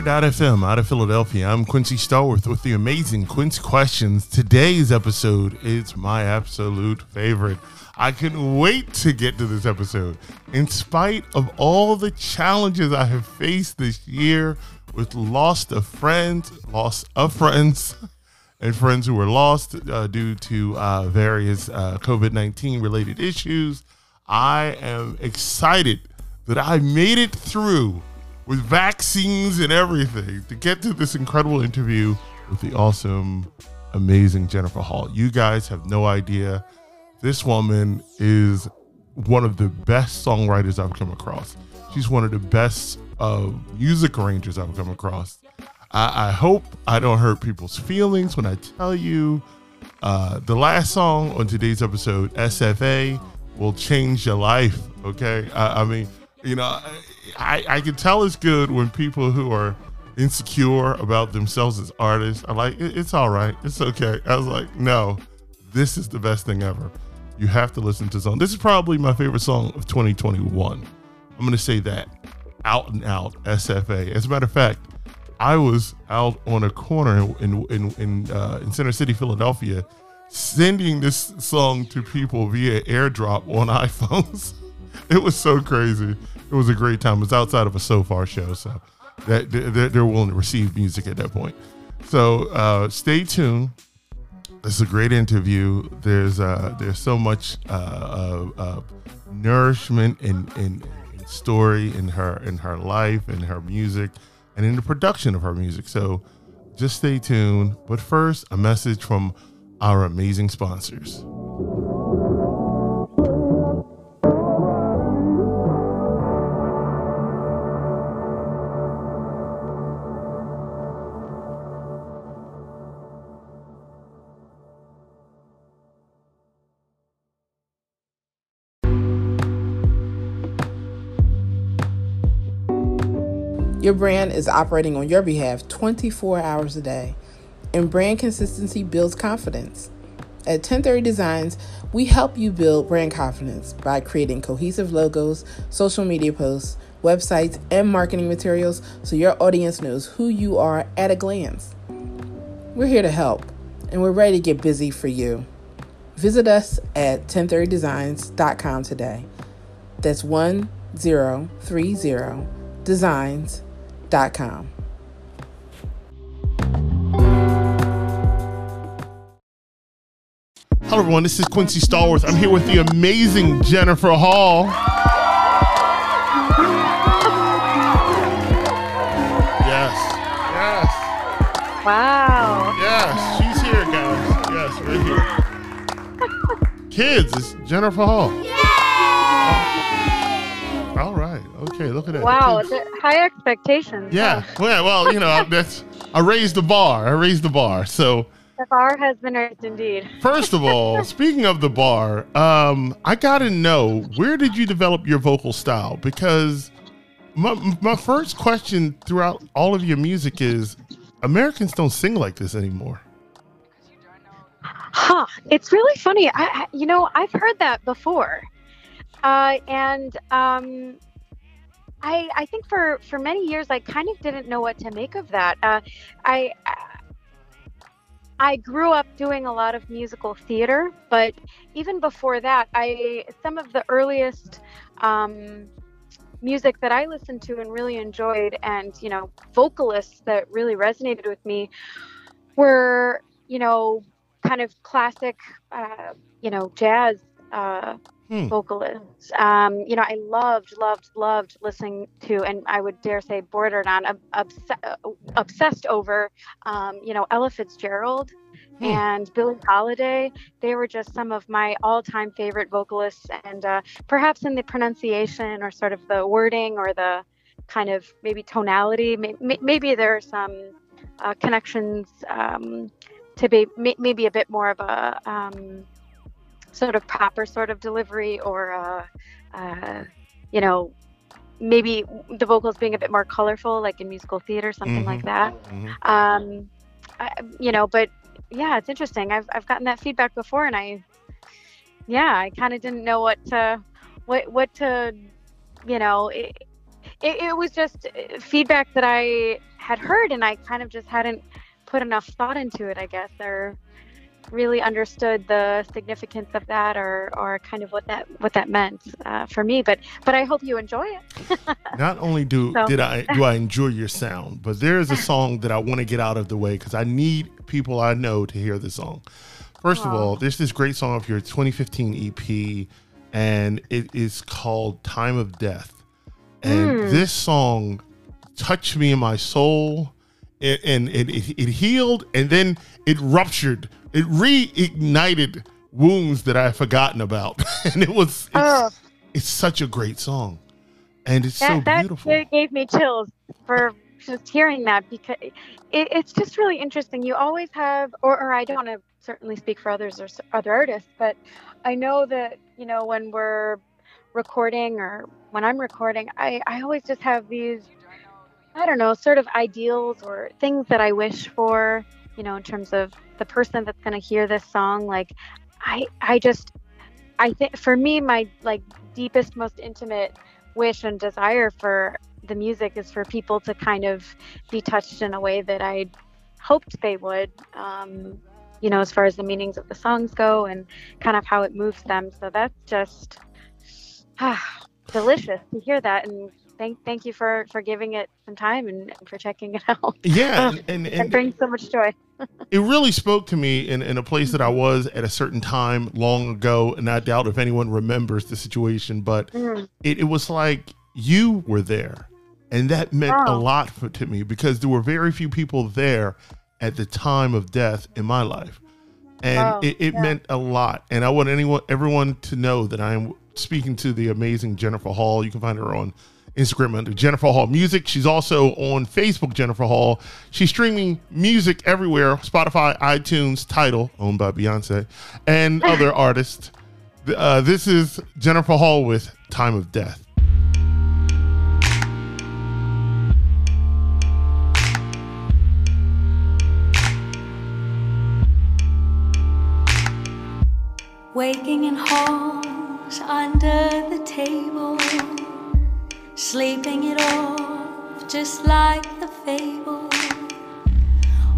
Anchor.fm out of Philadelphia, I'm Quincy Stallworth with the amazing Quince Questions. Today's episode is my absolute favorite. I couldn't wait to get to this episode. In spite of all the challenges I have faced this year with loss of friends, loss of friends, and friends who were lost uh, due to uh, various uh, COVID 19 related issues, I am excited that I made it through with vaccines and everything to get to this incredible interview with the awesome, amazing Jennifer Hall. You guys have no idea. This woman is one of the best songwriters I've come across. She's one of the best uh, music arrangers I've come across. I, I, hope I don't hurt people's feelings when I tell you uh, the last song on today's episode, SFA, will change your life. Okay. I, I mean, you know, I, I can tell it's good when people who are insecure about themselves as artists are like, it's all right, it's okay. I was like, no, this is the best thing ever. You have to listen to this song. This is probably my favorite song of 2021. I'm going to say that out and out SFA. As a matter of fact, I was out on a corner in in in, uh, in Center City, Philadelphia, sending this song to people via airdrop on iPhones. it was so crazy it was a great time. It was outside of a Sofar show, so that they're, they're willing to receive music at that point. So uh, stay tuned. This is a great interview. There's uh, there's so much uh, nourishment and, and story in her in her life and her music and in the production of her music. So just stay tuned. But first, a message from our amazing sponsors. Your brand is operating on your behalf 24 hours a day, and brand consistency builds confidence. At 1030 Designs, we help you build brand confidence by creating cohesive logos, social media posts, websites, and marketing materials so your audience knows who you are at a glance. We're here to help, and we're ready to get busy for you. Visit us at 1030designs.com today. That's 1030 designs com. Hello, everyone. This is Quincy Stallworth. I'm here with the amazing Jennifer Hall. Yes. Yes. Wow. Yes. She's here, guys. Yes, right here. Kids, it's Jennifer Hall. Okay. Look at that. Wow. High expectations. Yeah. Well, well, you know, that's I raised the bar. I raised the bar. So the bar has been raised indeed. First of all, speaking of the bar, um, I gotta know where did you develop your vocal style? Because my my first question throughout all of your music is Americans don't sing like this anymore. Huh. It's really funny. I, you know, I've heard that before. Uh, and um, I, I think for, for many years, I kind of didn't know what to make of that. Uh, I, I grew up doing a lot of musical theater, but even before that, I some of the earliest um, music that I listened to and really enjoyed, and you know, vocalists that really resonated with me were, you know, kind of classic, uh, you know, jazz uh, hmm. vocalists. Um, you know, I loved, loved, loved listening to, and I would dare say, bordered on obs- obsessed over, um, you know, Ella Fitzgerald. Hmm. And Billie Holiday, they were just some of my all time favorite vocalists. And uh, perhaps in the pronunciation or sort of the wording or the kind of maybe tonality, maybe, maybe there are some uh, connections um, to be maybe a bit more of a um, sort of proper sort of delivery or uh, uh, you know maybe the vocals being a bit more colorful like in musical theater something mm-hmm. like that mm-hmm. um, I, you know but yeah it's interesting I've, I've gotten that feedback before and i yeah i kind of didn't know what to what what to you know it, it, it was just uh, feedback that I had heard, and I kind of just hadn't put enough thought into it. I guess or really understood the significance of that or or kind of what that what that meant uh, for me but but i hope you enjoy it not only do so. did i do i enjoy your sound but there is a song that i want to get out of the way because i need people i know to hear the song first Aww. of all there's this great song of your 2015 ep and it is called time of death and mm. this song touched me in my soul and, it, it, it healed and then it ruptured it reignited wounds that I had forgotten about, and it was it's, oh. it's such a great song, and it's that, so beautiful. That gave me chills for just hearing that because it, it's just really interesting. You always have, or, or I don't want to certainly speak for others or other artists, but I know that you know when we're recording or when I'm recording, I I always just have these. I don't know, sort of ideals or things that I wish for, you know, in terms of the person that's going to hear this song like i i just i think for me my like deepest most intimate wish and desire for the music is for people to kind of be touched in a way that i hoped they would um, you know as far as the meanings of the songs go and kind of how it moves them. So that's just ah, delicious to hear that and thank thank you for for giving it some time and, for checking it out. Yeah, and, and, and it brings so much joy. it really spoke to me in, in a place that I was at a certain time long ago, and I doubt if anyone remembers the situation, but mm. it, it was like you were there. And that meant oh. a lot for, to me because there were very few people there at the time of death in my life. And oh, it, it yeah. meant a lot. And I want anyone everyone to know that I am speaking to the amazing Jennifer Hall. You can find her on Instagram under Jennifer Hall Music. She's also on Facebook, Jennifer Hall. She's streaming music everywhere Spotify, iTunes, Tidal, owned by Beyonce, and other artists. Uh, this is Jennifer Hall with Time of Death. Waking in halls under the table sleeping it off just like the fable.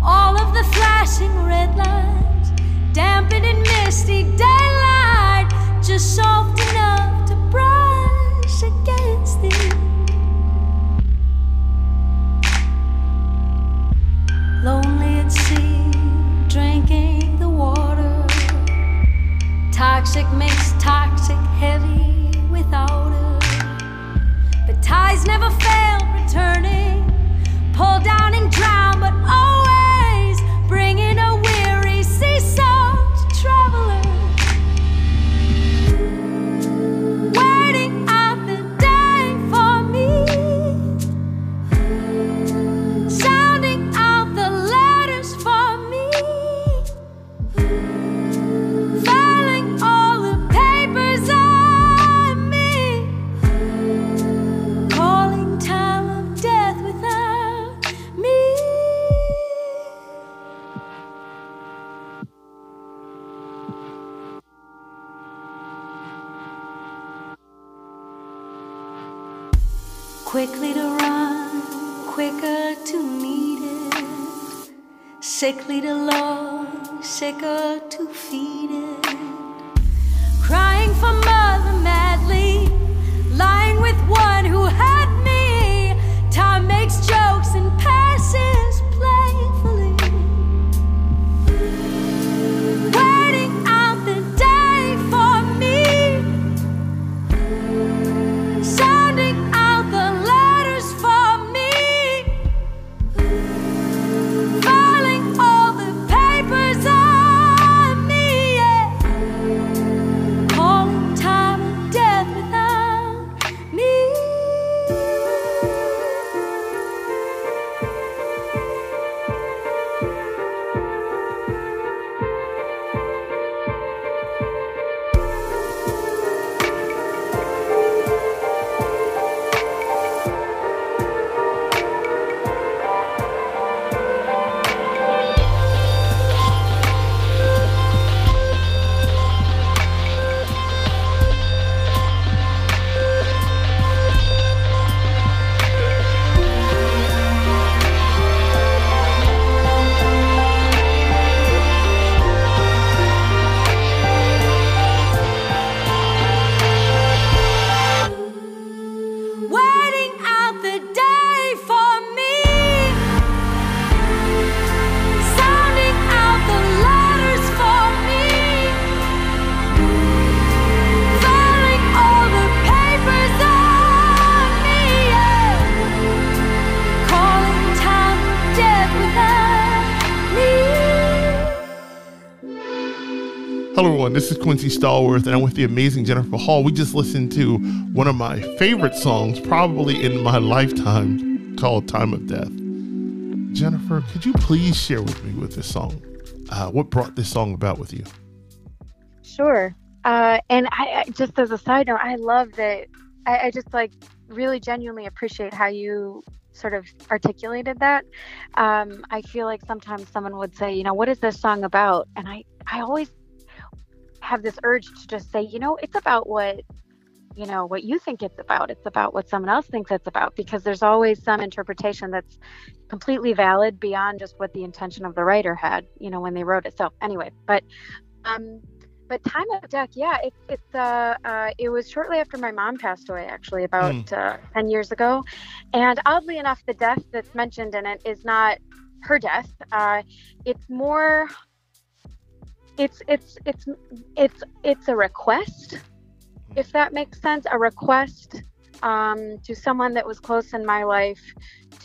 All of the flashing red lights, dampened in misty daylight, just soft everyone. This is Quincy Stallworth, and I'm with the amazing Jennifer Hall. We just listened to one of my favorite songs, probably in my lifetime, called Time of Death. Jennifer, could you please share with me with this song? Uh, what brought this song about with you? Sure. Uh, and I, I, just as a side note, I love that. I, I just like really genuinely appreciate how you sort of articulated that. Um, I feel like sometimes someone would say, you know, what is this song about? And I, I always have this urge to just say, you know, it's about what you know what you think it's about. It's about what someone else thinks it's about because there's always some interpretation that's completely valid beyond just what the intention of the writer had you know when they wrote it. So anyway but um but time of death yeah it, it's uh, uh it was shortly after my mom passed away actually about mm. uh, 10 years ago. And oddly enough the death that's mentioned in it is not her death. Uh it's more it's it's it's it's it's a request if that makes sense a request um, to someone that was close in my life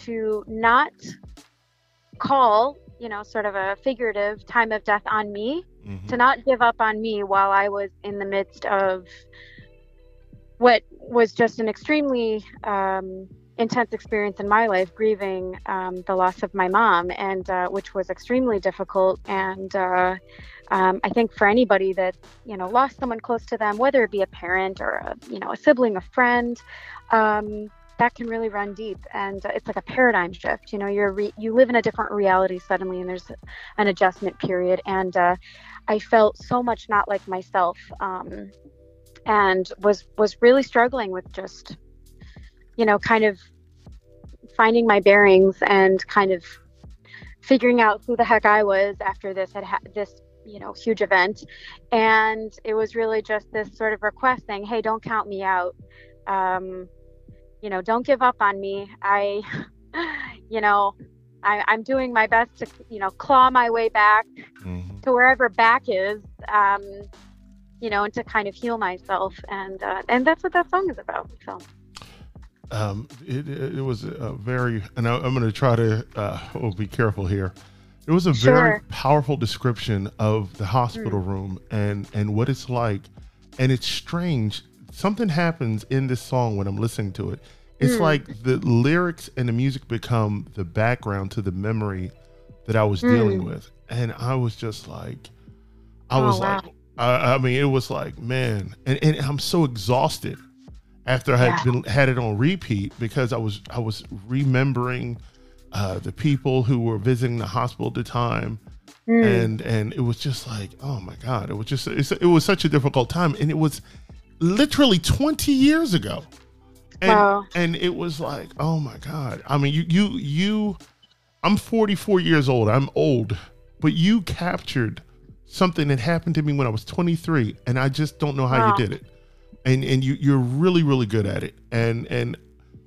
to not call you know sort of a figurative time of death on me mm-hmm. to not give up on me while i was in the midst of what was just an extremely um, intense experience in my life grieving um, the loss of my mom and uh, which was extremely difficult and uh, um, I think for anybody that you know lost someone close to them, whether it be a parent or a you know a sibling, a friend, um, that can really run deep, and it's like a paradigm shift. You know, you're re- you live in a different reality suddenly, and there's an adjustment period. And uh, I felt so much not like myself, um, and was was really struggling with just you know kind of finding my bearings and kind of figuring out who the heck I was after this had ha- this you know huge event. And it was really just this sort of request saying hey don't count me out. Um, you know don't give up on me. I you know I, i'm doing my best to you know claw my way back mm-hmm. to wherever back is um, you know and to kind of heal myself. And uh, and that's what that song is about so. Um, it, it was a very, and I, am going to try to, uh, oh, be careful here. It was a sure. very powerful description of the hospital mm. room and and what it's like. And it's strange. Something happens in this song when I'm listening to it. It's mm. like the lyrics and the music become the background to the memory that I was mm. dealing with. And I was just like, I oh, was wow. like, I, I, mean, it was like, man, and, and I'm so exhausted after I had yeah. been had it on repeat because I was I was remembering uh, the people who were visiting the hospital at the time. Mm. And and it was just like, oh my God, it was just it was such a difficult time. And it was literally 20 years ago. And wow. and it was like, oh my God. I mean, you you you I'm 44 years old. I'm old, but you captured something that happened to me when I was 23, and I just don't know how wow. you did it. And and you you're really really good at it. And and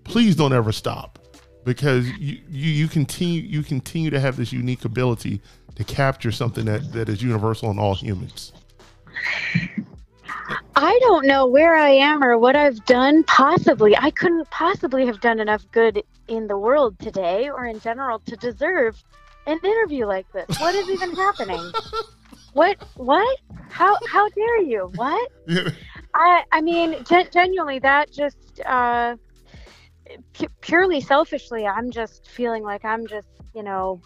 please don't ever stop because you, you, you continue you continue to have this unique ability to capture something that, that is universal in all humans. I don't know where I am or what I've done. Possibly, I couldn't possibly have done enough good in the world today or in general to deserve an interview like this. What is even happening? What? What? How? How dare you? What? I. I mean, gen- genuinely, that just. Uh, purely selfishly, I'm just feeling like I'm just, you know,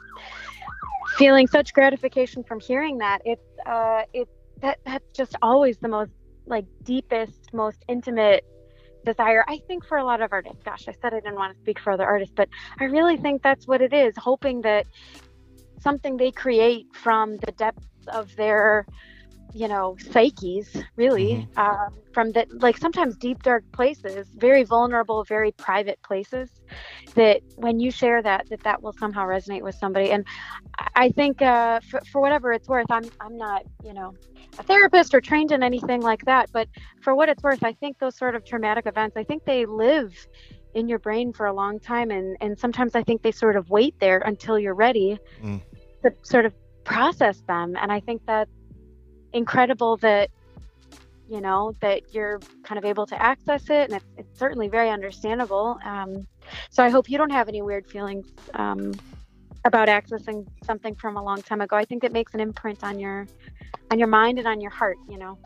feeling such gratification from hearing that. It's, uh, it's that that's just always the most like deepest, most intimate desire. I think for a lot of artists, gosh, I said I didn't want to speak for other artists, but I really think that's what it is. Hoping that something they create from the depths of their you know psyches really mm-hmm. um, from that like sometimes deep dark places very vulnerable very private places that when you share that that that will somehow resonate with somebody and i think uh, for, for whatever it's worth i'm i'm not you know a therapist or trained in anything like that but for what it's worth i think those sort of traumatic events i think they live in your brain for a long time and and sometimes i think they sort of wait there until you're ready mm. to sort of process them and i think that incredible that you know that you're kind of able to access it and it's, it's certainly very understandable um, so i hope you don't have any weird feelings um, about accessing something from a long time ago. I think it makes an imprint on your on your mind and on your heart. You know,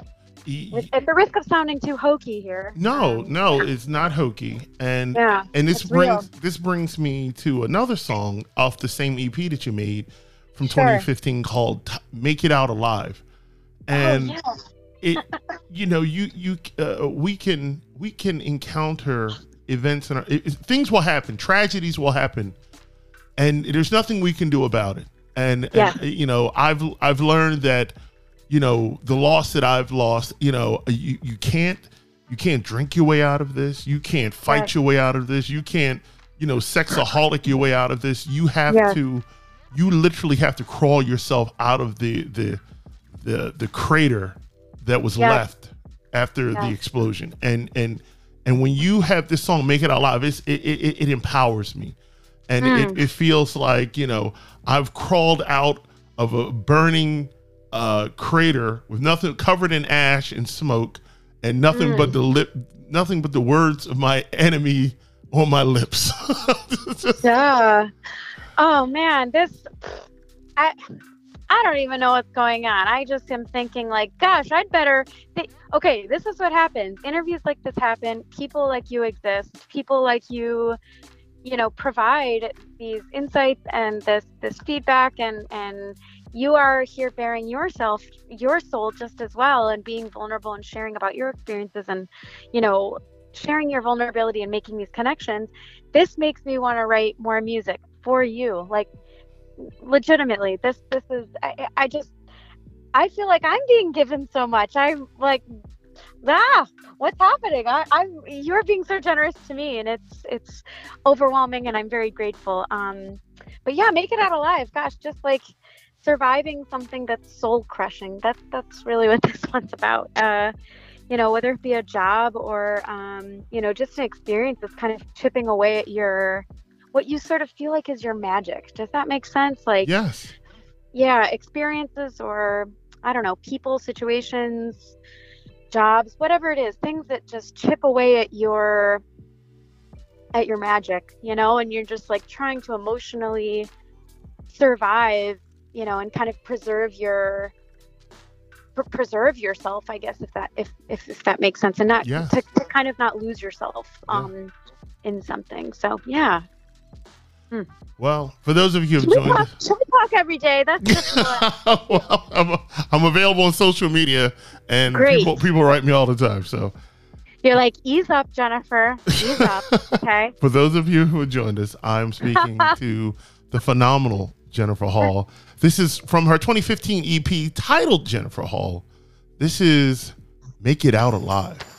at the risk of sounding too hokey here. No, um, no, it's not hokey, and yeah, and this brings real. this brings me to another song off the same EP that you made from sure. 2015 called "Make It Out Alive," and. Oh, yeah. it you know you you uh, we can we can encounter events and things will happen tragedies will happen and there's nothing we can do about it. And, yeah. and, you know, I've I've learned that, you know, the loss that I've lost, you know, you, you can't you can't drink your way out of this. You can't fight right. your way out of this. You can't, you know, sexaholic your way out of this. You have yeah. to you literally have to crawl yourself out of the the the the crater that was left after the explosion. And and and when you have this song, Make It Out Live, it's, it, it, it empowers me and mm. it, it, feels like you know I've crawled out of a burning uh, crater with nothing covered in ash and smoke, and nothing mm. but the lip, nothing but the words of my enemy on my lips. yeah. Oh man, this I I don't even know what's going on. I just am thinking like, gosh, I'd better. Th- okay, this is what happens. Interviews like this happen. People like you exist. People like you you know provide these insights and this this feedback and and you are here bearing yourself your soul just as well and being vulnerable and sharing about your experiences and you know sharing your vulnerability and making these connections this makes me want to write more music for you like legitimately this this is I, I just i feel like i'm being given so much i'm like ah, what's happening? I, am you're being so generous to me, and it's it's overwhelming, and I'm very grateful. Um, but yeah, make it out alive. Gosh, just like surviving something that's soul crushing. That's that's really what this one's about. Uh, you know, whether it be a job or um, you know, just an experience that's kind of chipping away at your what you sort of feel like is your magic. Does that make sense? Like yes, yeah, experiences or I don't know, people, situations jobs, whatever it is, things that just chip away at your at your magic, you know, and you're just like trying to emotionally survive, you know, and kind of preserve your preserve yourself, I guess if that if if, if that makes sense and not yeah. to, to kind of not lose yourself um yeah. in something. So, yeah. Hmm. Well, for those of you who joined, talk, should we talk every day? That's just well, I'm, I'm, available on social media, and people, people write me all the time. So you're like, ease up, Jennifer. Ease up. Okay. for those of you who joined us, I'm speaking to the phenomenal Jennifer Hall. This is from her 2015 EP titled Jennifer Hall. This is "Make It Out Alive."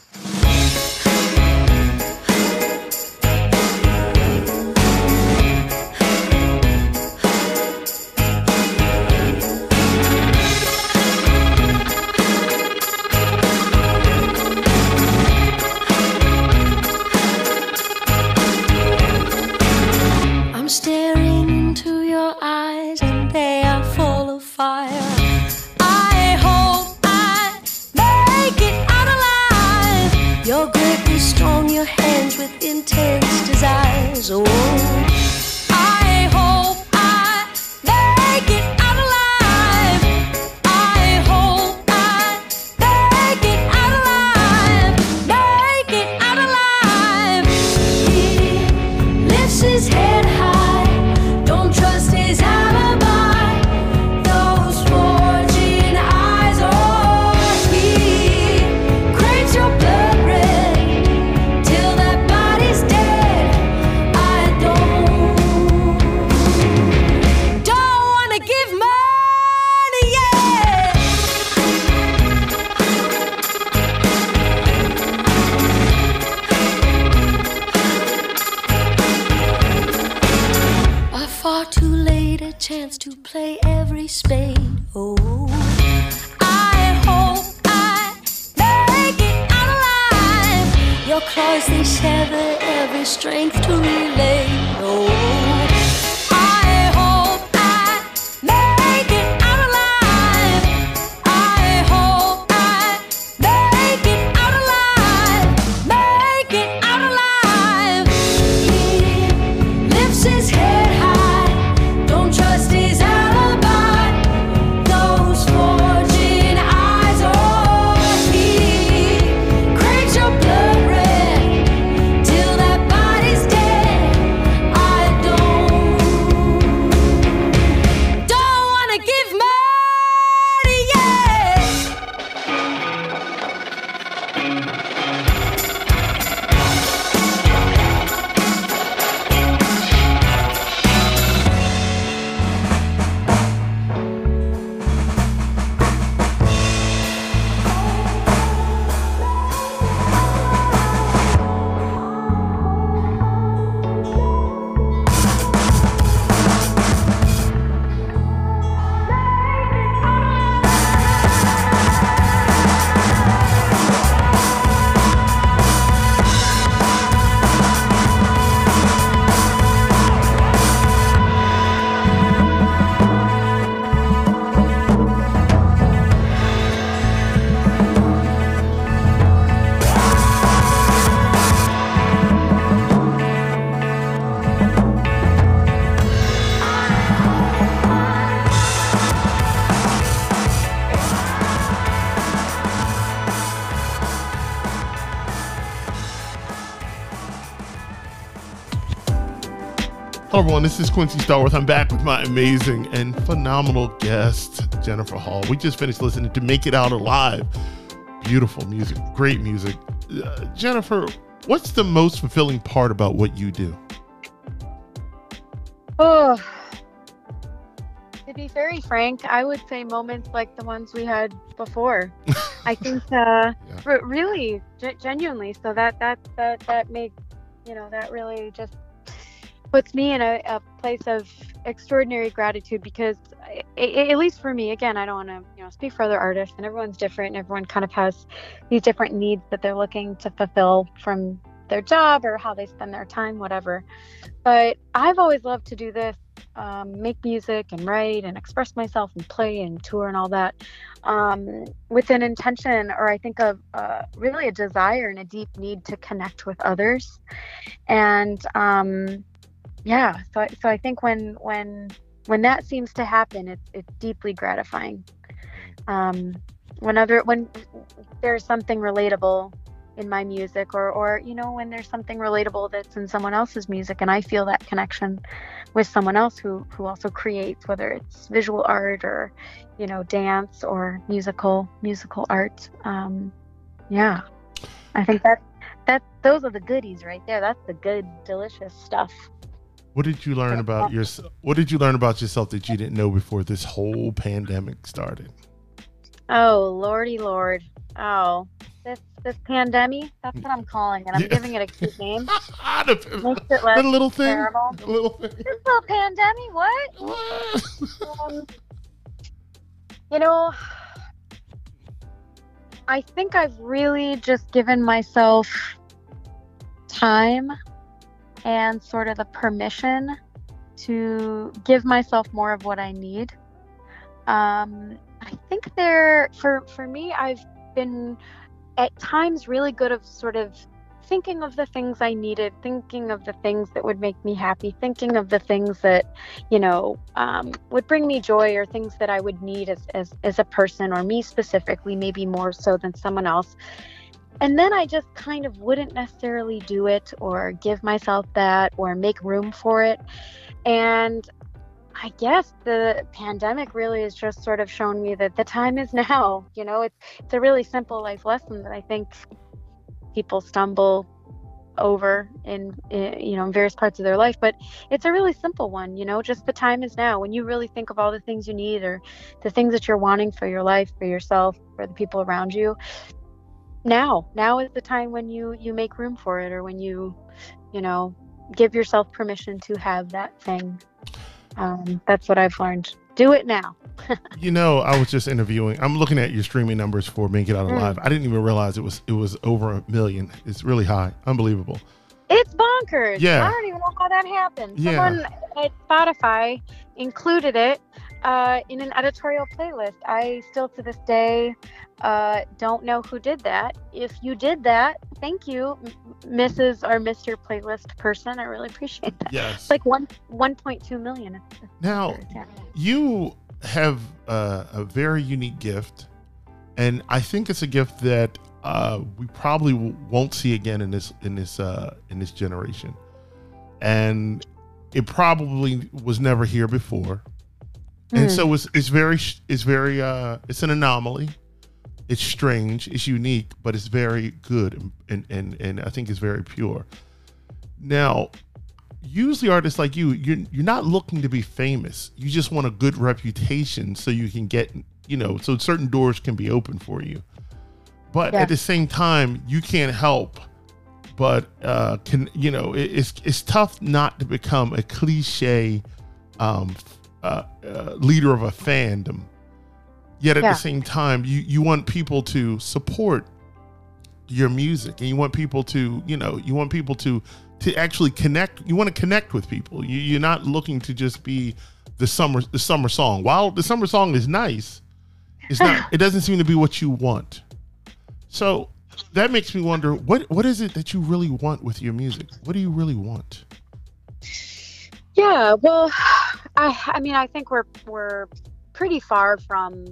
strength everyone. This is Quincy Stallworth. I'm back with my amazing and phenomenal guest, Jennifer Hall. We just finished listening to Make It Out Alive. Beautiful music, great music. Uh, Jennifer, what's the most fulfilling part about what you do? Oh, to be very frank, I would say moments like the ones we had before. I think, uh, Yeah. re- really, ge- genuinely. So that that that that makes you know that really just puts me in a, a place of extraordinary gratitude because I, I- at least for me again i don't want to you know speak for other artists and everyone's different and everyone kind of has these different needs that they're looking to fulfill from their job or how they spend their time whatever. But i've always loved to do this um, make music and write and express myself and play and tour and all that um, with an intention or i think of uh, really a desire and a deep need to connect with others. And um, yeah so, I- so i think when when when that seems to happen it's it's deeply gratifying. Um when other when there's something relatable in my music or or you know when there's something relatable that's in someone else's music and i feel that connection with someone else who who also creates whether it's visual art or you know dance or musical musical art um yeah. I think that that those are the goodies right there. That's the good delicious stuff What did you learn about your What did you learn about yourself that you didn't know before this whole pandemic started? Oh lordy lord. Oh. This this pandemic, that's what I'm calling it. I'm Yeah. giving it a cute name. the, Makes it less the little thing. terrible. The little thing. This little pandemic, what? Um, you know, I think I've really just given myself time and sort of the permission to give myself more of what I need. Um, I think there, for for me, I've been at times really good of sort of thinking of the things I needed, thinking of the things that would make me happy, thinking of the things that, you know, um, would bring me joy or things that I would need as, as, as a person or me specifically, maybe more so than someone else. And then I just kind of wouldn't necessarily do it or give myself that or make room for it. And I guess the pandemic really has just sort of shown me that the time is now. You know, it's it's a really simple life lesson that I think people stumble over in, in you know in various parts of their life but it's a really simple one you know just the time is now when you really think of all the things you need or the things that you're wanting for your life for yourself for the people around you now now is the time when you you make room for it or when you you know give yourself permission to have that thing um, that's what i've learned do it now You know, I was just interviewing. I'm looking at your streaming numbers for Make It Out Mm. Alive. I didn't even realize it was it was over a million. It's really high. Unbelievable. It's bonkers. Yeah. I don't even know how that happened. Yeah. Someone at Spotify included it uh, in an editorial playlist. I still to this day uh, don't know who did that. If you did that, thank you, Mrs. or Mr. Playlist person. I really appreciate that. Yes. It's like one 1.2 million. Now yeah. you have uh, a very unique gift, and I think it's a gift that uh, we probably won't see again in this in this uh, in this generation, and it probably was never here before, and Mm. so it's it's very it's very uh, it's an anomaly. It's strange. It's unique, but it's very good, and and and, and I think it's very pure. Now, usually artists like you, you're you're not looking to be famous. You just want a good reputation so you can get, you know, so certain doors can be open for you. But Yeah. at the same time, you can't help but uh can you know, it, it's it's tough not to become a cliche um uh, uh leader of a fandom. Yet at Yeah. the same time, you you want people to support your music and you want people to, you know, you want people to to actually connect you want to connect with people. You, you're not looking to just be the summer the summer song. While the summer song is nice it's not it doesn't seem to be what you want. So that makes me wonder what what is it that you really want with your music? What do you really want? Yeah, well, I I mean I think we're we're pretty far from,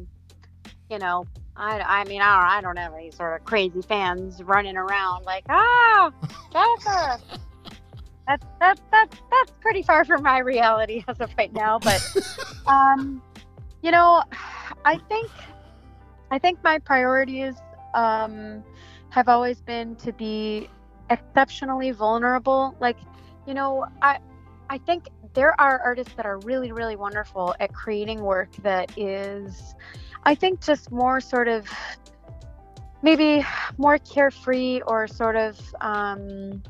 you know, I I mean I don't I don't have any sort of crazy fans running around like ah Jennifer, that's that's that's that's pretty far from my reality as of right now, but um, you know, I think I think my priorities um, have always been to be exceptionally vulnerable. Like, you know, I I think there are artists that are really, really wonderful at creating work that is, I think, just more sort of maybe more carefree or sort of um,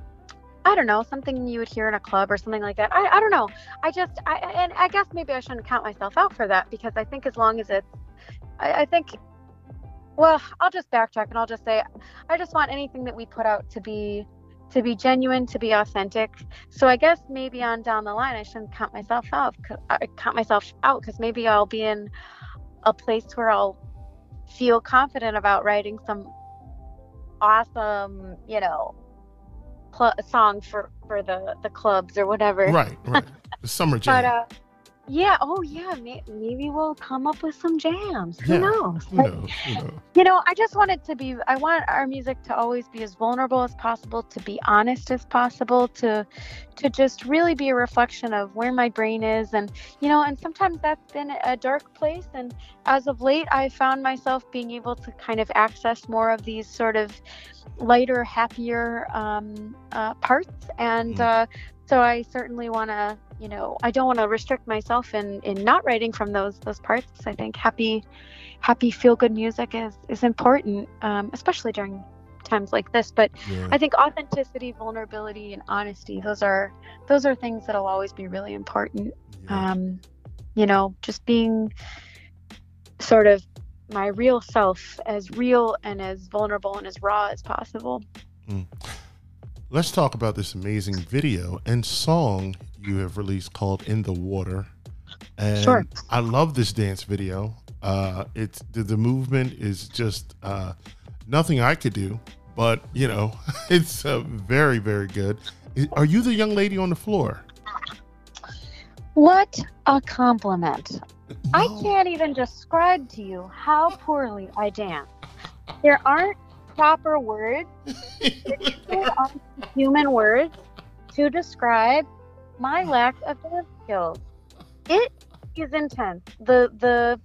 I don't know, something you would hear in a club or something like that. I, I don't know. I just, I, and I guess maybe I shouldn't count myself out for that because I think as long as it's, I, I think, well, I'll just backtrack and I'll just say, I just want anything that we put out to be, to be genuine, to be authentic. So I guess maybe on down the line, I shouldn't count myself out, I count myself out because maybe I'll be in a place where I'll feel confident about writing some awesome, you know, cl- song for for the the clubs or whatever. Right, right. The summer jam. But uh, yeah, oh yeah, may- maybe we'll come up with some jams. Who Yeah, knows? Who knows? Who knows? you know, I just want it to be. I want our music to always be as vulnerable as possible, to be honest as possible, to to just really be a reflection of where my brain is, and you know, and sometimes that's been a dark place. And as of late, I found myself being able to kind of access more of these sort of lighter, happier um, uh, parts, and Mm. uh, so I certainly want to. You know, I don't want to restrict myself in in not writing from those those parts. I think happy happy feel good music is is important um, especially during times like this but Yeah. i think authenticity vulnerability and honesty those are those are things that'll always be really important yeah. um, you know just being sort of my real self as real and as vulnerable and as raw as possible Let's talk about this amazing video and song you have released called "In the Water." And Sure. I love this dance video. Uh, it's the, the movement is just uh, nothing I could do, but you know, it's uh, very, very good. Are you the young lady on the floor? what a compliment i can't even describe to you how poorly i dance there aren't proper words human words to describe my lack of dance skills. It is intense. The the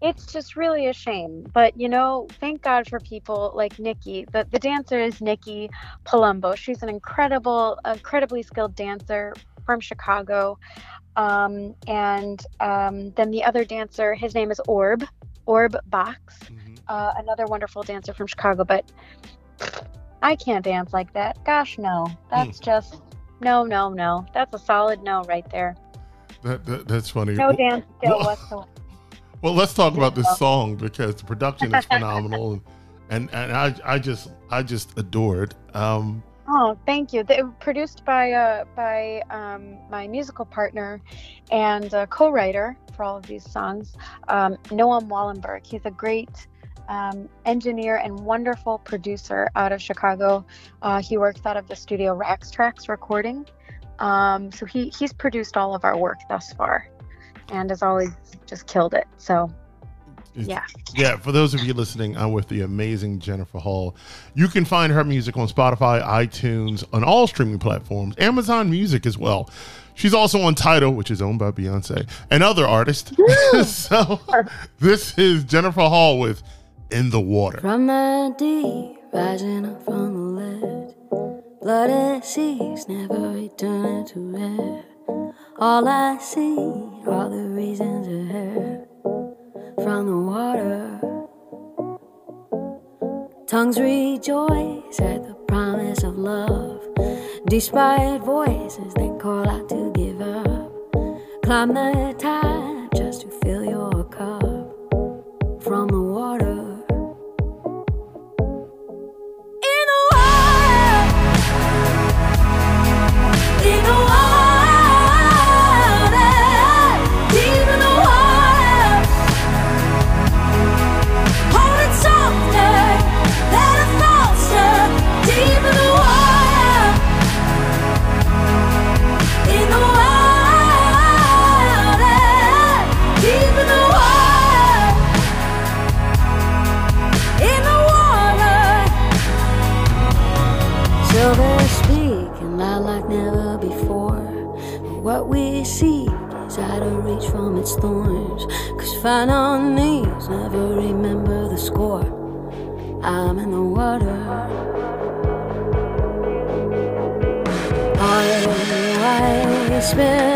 it's just really a shame. But you know, thank God for people like Nikki. The the dancer is Nikki Palumbo. She's an incredible, incredibly skilled dancer from Chicago. Um, and um, then the other dancer, his name is Orb, Orb Box Mhm. Uh, another wonderful dancer from Chicago, but I can't dance like that. Gosh, no. That's just no, no, no. That's a solid no right there. That, that, that's funny. No Well- dance skill well- whatsoever. Well, let's talk about this song because the production is phenomenal, and and, and I I just I just adore it. Um, Oh, thank you. They were produced by uh, by um, my musical partner and uh, co-writer for all of these songs, um, Noam Wallenberg. He's a great um, engineer and wonderful producer out of Chicago. Uh, he works out of the studio Rax Trax Recording. Um, so he he's produced all of our work thus far, and has always just killed it. So yeah. Yeah, for those of you listening, I'm with the amazing Jennifer Hall. You can find her music on Spotify, iTunes, on all streaming platforms, Amazon Music as well. She's also on Tidal, which is owned by Beyonce and other artists. so this is Jennifer Hall with "In the Water." From the deep, rising up from the lead. Bloody seas never return to air. All I see are the reasons ahead from the water. Tongues rejoice at the promise of love, despite voices that call out to give up. Climb the tide just to fill Fine on knees never remember the score. I'm in the water. I spilled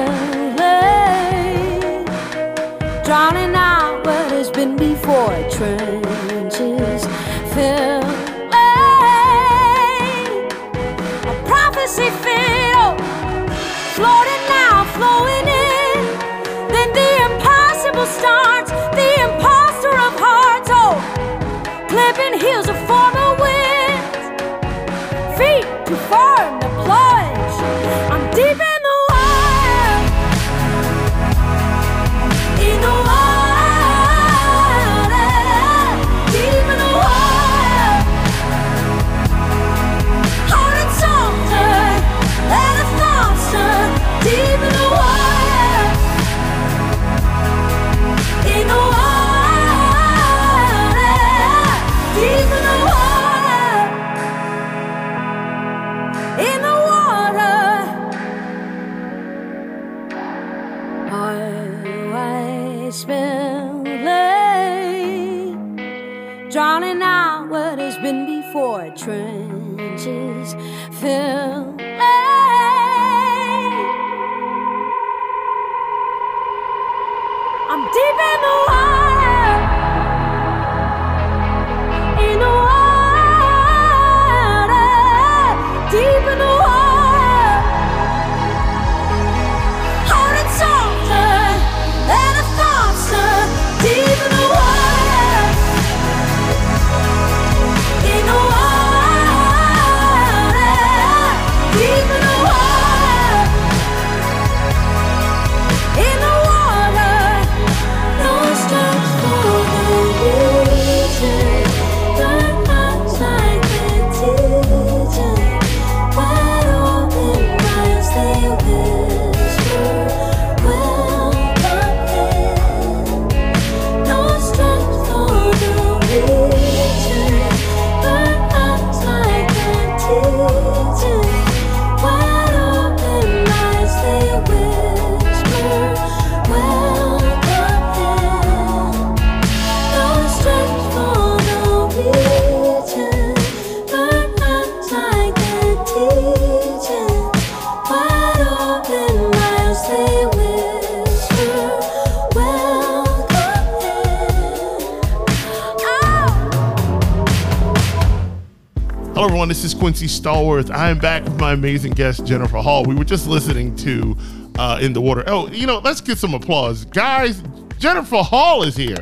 Quincy Stallworth. I am back with my amazing guest, Jennifer Hall. We were just listening to uh, In the Water. Oh, you know, let's get some applause. Guys, Jennifer Hall is here.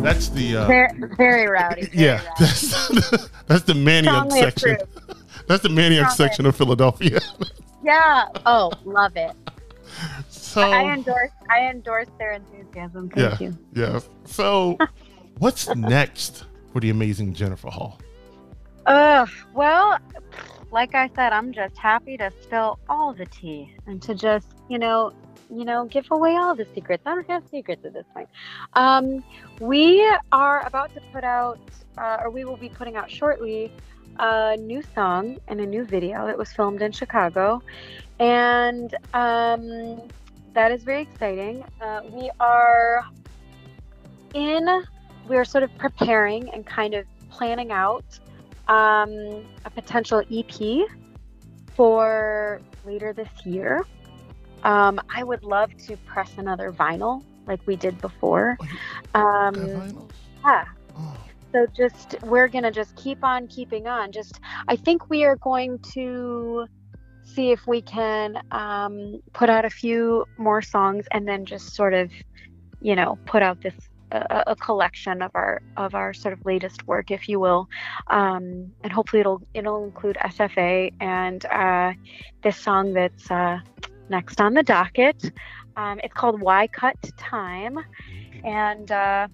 That's the uh, Very, very rowdy. very yeah. rowdy. That's that's the maniac section. That's the maniac section of Philadelphia. Yeah. Oh, love it. So I endorse. I endorse their enthusiasm. Thank yeah, you. yeah. So, what's next for the amazing Jennifer Hall? Uh, well, like I said, I'm just happy to spill all the tea and to just, you know, you know, give away all the secrets. I don't have secrets at this point. Um, we are about to put out, uh, or we will be putting out shortly, a new song and a new video that was filmed in Chicago, and um, that is very exciting. Uh, we are in, we are sort of preparing and kind of planning out um, a potential EP for later this year. Um, I would love to press another vinyl like we did before. Um, yeah. Oh, So just we're gonna just keep on keeping on. Just I think we are going to see if we can um, put out a few more songs and then just sort of, you know, put out this a, a collection of our of our sort of latest work, if you will, um, and hopefully it'll it'll include SFA and uh, this song that's uh, next on the docket. Um, it's called "Why Cut Time," and uh,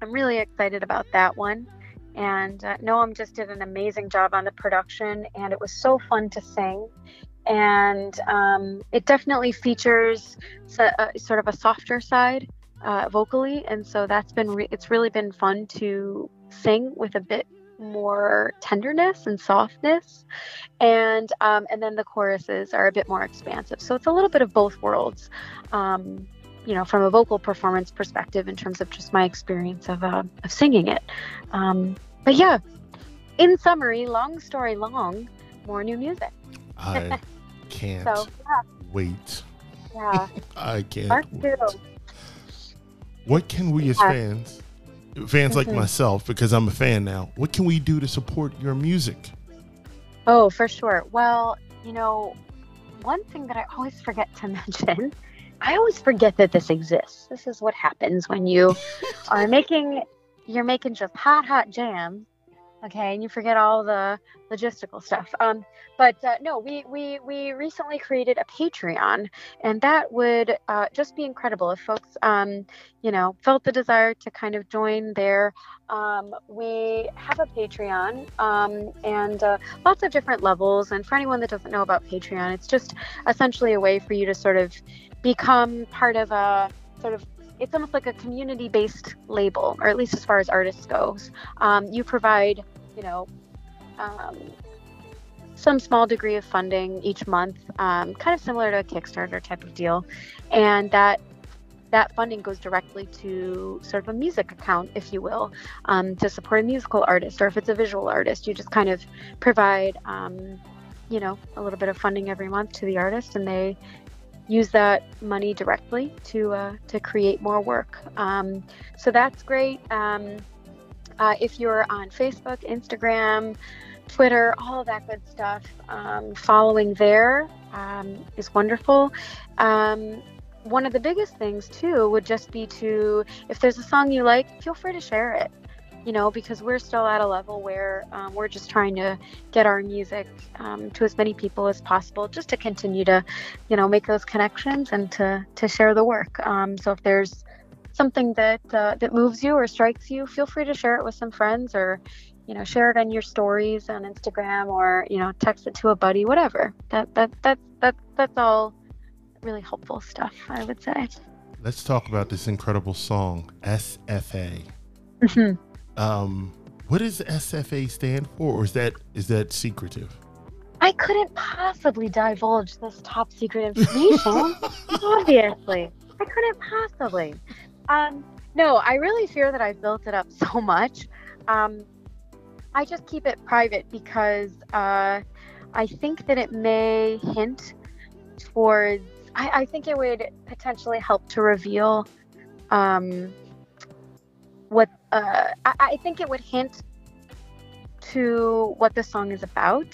I'm really excited about that one. And uh, Noam just did an amazing job on the production, and it was so fun to sing. And um, it definitely features so, uh, sort of a softer side uh, vocally, and so that's been re- it's really been fun to sing with a bit more tenderness and softness, and um, and then the choruses are a bit more expansive. So it's a little bit of both worlds. Um, you know, from a vocal performance perspective, in terms of just my experience of uh, of singing it. Um, but yeah, in summary, long story long, more new music. I can't So yeah, wait. yeah, I can't. part wait. two. What can we as fans, fans like Mhm. myself, because I'm a fan now, what can we do to support your music? Oh, for sure. Well, you know, one thing that I always forget to mention, I always forget that this exists. This is what happens when you are making you're making just hot hot jam, okay, and you forget all the logistical stuff. Um, but uh, no, we we we recently created a Patreon, and that would uh, just be incredible if folks, um, you know, felt the desire to kind of join there. Um, we have a Patreon, um, and uh, lots of different levels. And for anyone that doesn't know about Patreon, it's just essentially a way for you to sort of become part of a sort of it's almost like a community based label, or at least as far as artists goes. Um, you provide, you know, um, some small degree of funding each month, um, kind of similar to a Kickstarter type of deal, and that that funding goes directly to sort of a music account, if you will, um, to support a musical artist, or if it's a visual artist, you just kind of provide, um, you know, a little bit of funding every month to the artist, and they use that money directly to uh, to create more work. Um, so that's great. Um, uh, if you're on Facebook, Instagram, Twitter, all that good stuff, um, following there um, is wonderful. Um, one of the biggest things too would just be to, if there's a song you like, feel free to share it. You know, because we're still at a level where um, we're just trying to get our music um, to as many people as possible, just to continue to, you know, make those connections and to to share the work. Um, so if there's something that uh, that moves you or strikes you, feel free to share it with some friends or, you know, share it on your stories on Instagram or you know, text it to a buddy, whatever. That that that that that's all really helpful stuff, I would say. Let's talk about this incredible song, SFA. Mhm. Um, what does SFA stand for, or is that is that secretive? I couldn't possibly divulge this top secret information. Obviously, I couldn't possibly. Um, no, I really fear that I've built it up so much. Um, I just keep it private because uh, I think that it may hint towards. I, I think it would potentially help to reveal um, what. Uh, I, I think it would hint to what the song is about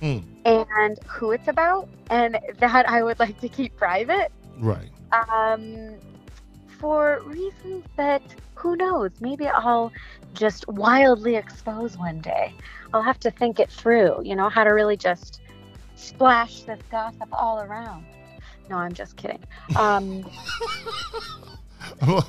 Hmm. and who it's about, and that I would like to keep private Right. um, for reasons that who knows, maybe I'll just wildly expose one day. I'll have to think it through, you know, how to really just splash this gossip all around. No, I'm just kidding. Um,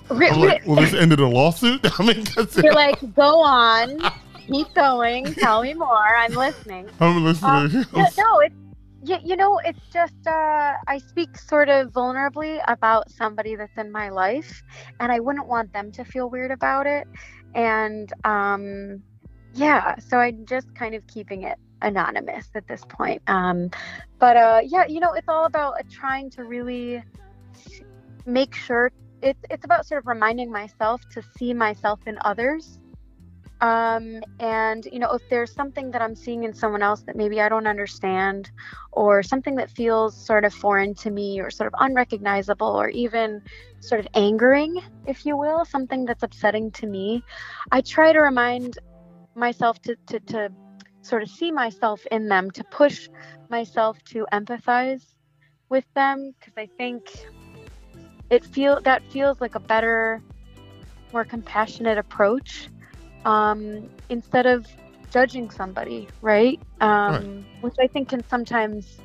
like, will this end in a lawsuit? I mean, you're like, go on, keep going, tell me more. I'm listening. I'm listening. No, no, it's you, you know, it's just uh, I speak sort of vulnerably about somebody that's in my life, and I wouldn't want them to feel weird about it. And um, yeah, so I'm just kind of keeping it anonymous at this point. Um, but uh, yeah, you know, it's all about uh, trying to really make sure it's it's about sort of reminding myself to see myself in others. Um, and you know if there's something that i'm seeing in someone else that maybe i don't understand or something that feels sort of foreign to me or sort of unrecognizable or even sort of angering if you will something that's upsetting to me i try to remind myself to to, to sort of see myself in them to push myself to empathize with them because i think it feel that feels like a better more compassionate approach um, instead of judging somebody, right? Um, Which I think can sometimes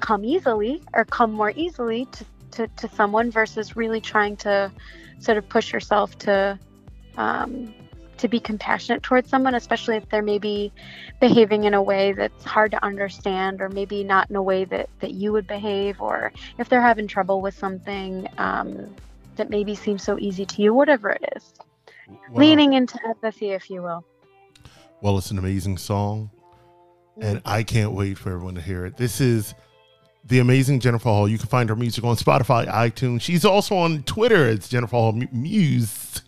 come easily or come more easily to, to, to someone versus really trying to sort of push yourself to um, to be compassionate towards someone, especially if they're maybe behaving in a way that's hard to understand or maybe not in a way that, that you would behave or if they're having trouble with something. Um, that maybe seems so easy to you, whatever it is. Wow. Leaning into empathy, if you will. Well, it's an amazing song, and I can't wait for everyone to hear it. This is the amazing Jennifer Hall. You can find her music on Spotify, iTunes. She's also on Twitter. It's Jennifer Hall Muse.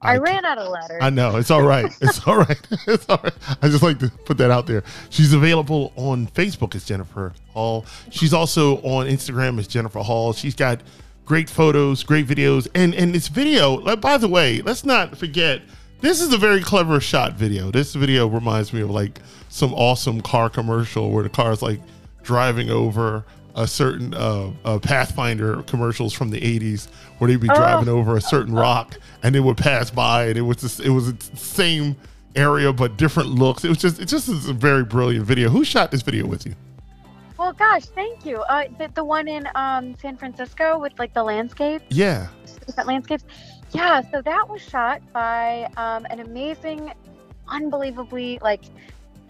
I, I ran out of letters. I know it's all right. It's all right. It's all right. I just like to put that out there. She's available on Facebook as Jennifer Hall. She's also on Instagram as Jennifer Hall. She's got great photos, great videos, and and this video. Uh, by the way, let's not forget. This is a very clever shot video. This video reminds me of like some awesome car commercial where the car is like driving over a certain uh, uh, Pathfinder commercials from the 80s where they'd be Oh. driving over a certain rock and it would pass by and it was just, it was the same area but different looks. It was just it just is a very brilliant video. Who shot this video with you? Well, gosh, thank you. Uh, the, the one in um, San Francisco with like the landscape, Yeah. different landscapes. Yeah, so that was shot by um, an amazing, unbelievably like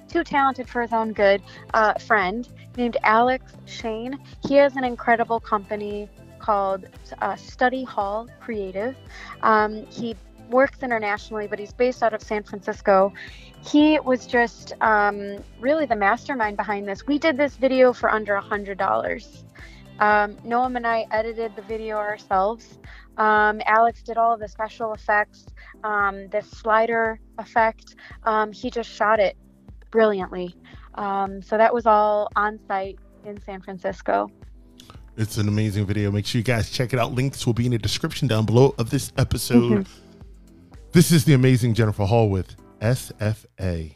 too talented for his own good uh, friend named Alex Shane. He has an incredible company called uh, Study Hall Creative. Um, he works internationally, but he's based out of San Francisco. He was just um, really the mastermind behind this. We did this video for under a hundred dollars. Um, Noam and I edited the video ourselves. Um, Alex did all the special effects, um, the slider effect. Um, he just shot it brilliantly. Um, so that was all on site in San Francisco. It's an amazing video. Make sure you guys check it out. Links will be in the description down below of this episode. This is the amazing Jennifer Hall with SFA.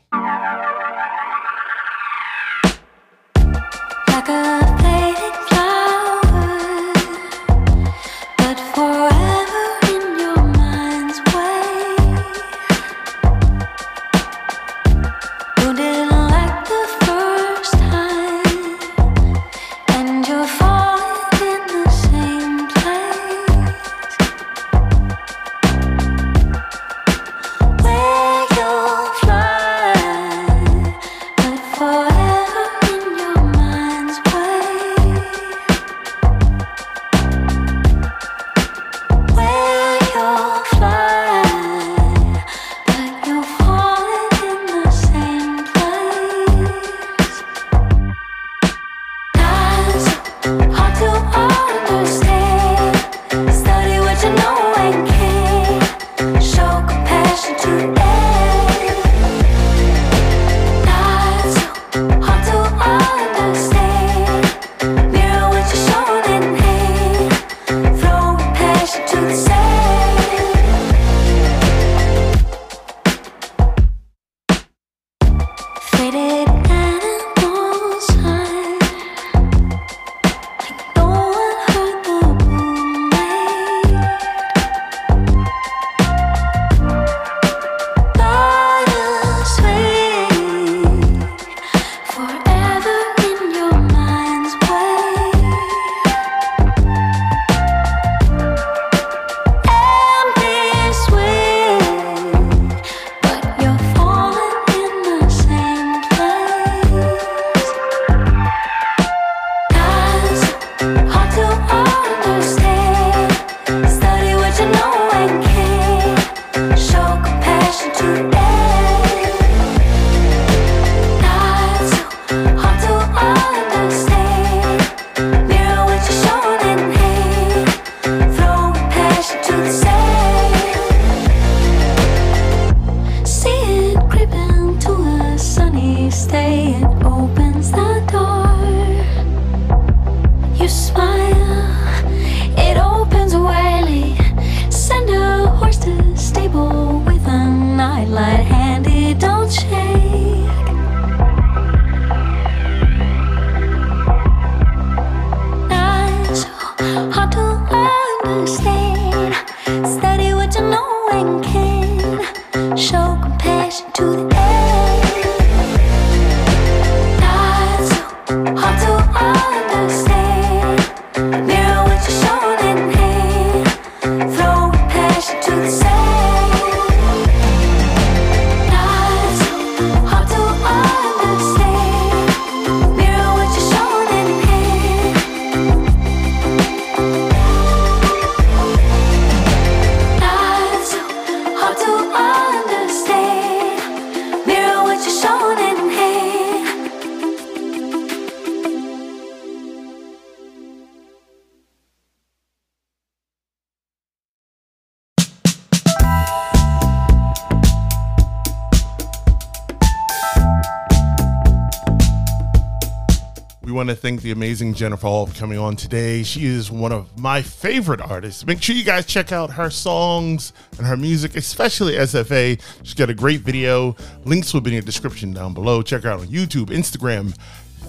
Thank the amazing Jennifer Hall for coming on today. She is one of my favorite artists. Make sure you guys check out her songs and her music, especially SFA. She's got a great video. Links will be in the description down below. Check her out on YouTube, Instagram,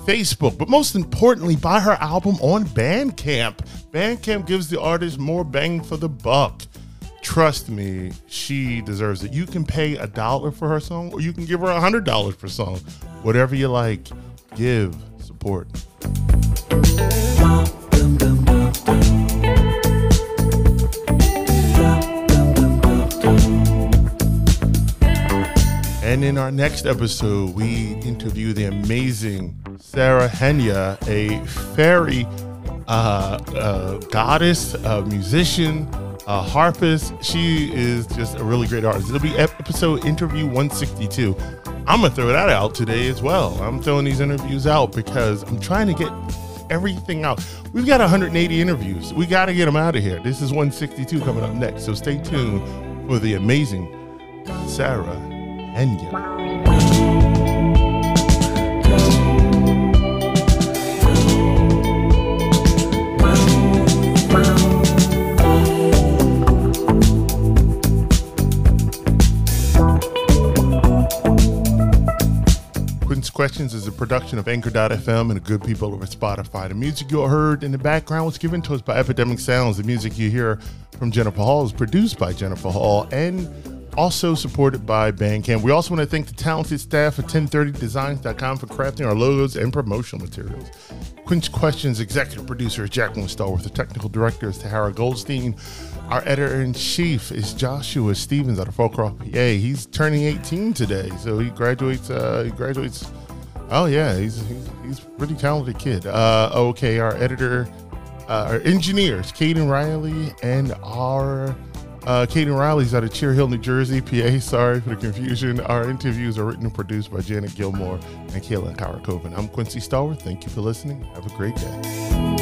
Facebook, but most importantly, buy her album on Bandcamp. Bandcamp gives the artist more bang for the buck. Trust me, she deserves it. You can pay a dollar for her song, or you can give her a hundred dollars per song. Whatever you like, give support. And in our next episode, we interview the amazing Sarah Henya, a fairy uh, uh, goddess, a musician, Uh, a harpist. She is just a really great artist. It'll be episode interview 162. I'm gonna throw that out today as well. I'm throwing these interviews out because I'm trying to get everything out. We've got 180 interviews. We got to get them out of here. This is 162 coming up next. So stay tuned for the amazing Sarah Henya. Questions is a production of Anchor.fm and the good people over Spotify. The music you heard in the background was given to us by Epidemic Sounds. The music you hear from Jennifer Hall is produced by Jennifer Hall and also supported by Bandcamp. We also want to thank the talented staff at 1030designs.com for crafting our logos and promotional materials. Quinch Questions executive producer is Jacqueline Stallworth. The technical director is Tahara Goldstein. Our editor in chief is Joshua Stevens out of Folcroft, PA. He's turning 18 today, so he graduates. Uh, he graduates. Oh yeah, he's he's, he's pretty talented kid. Uh, okay, our editor, uh, our engineers, Caden Riley, and our uh, Caden Riley's out of Cherry Hill, New Jersey, PA. Sorry for the confusion. Our interviews are written and produced by Janet Gilmore and Kayla Karakoven. I'm Quincy Stallworth. Thank you for listening. Have a great day.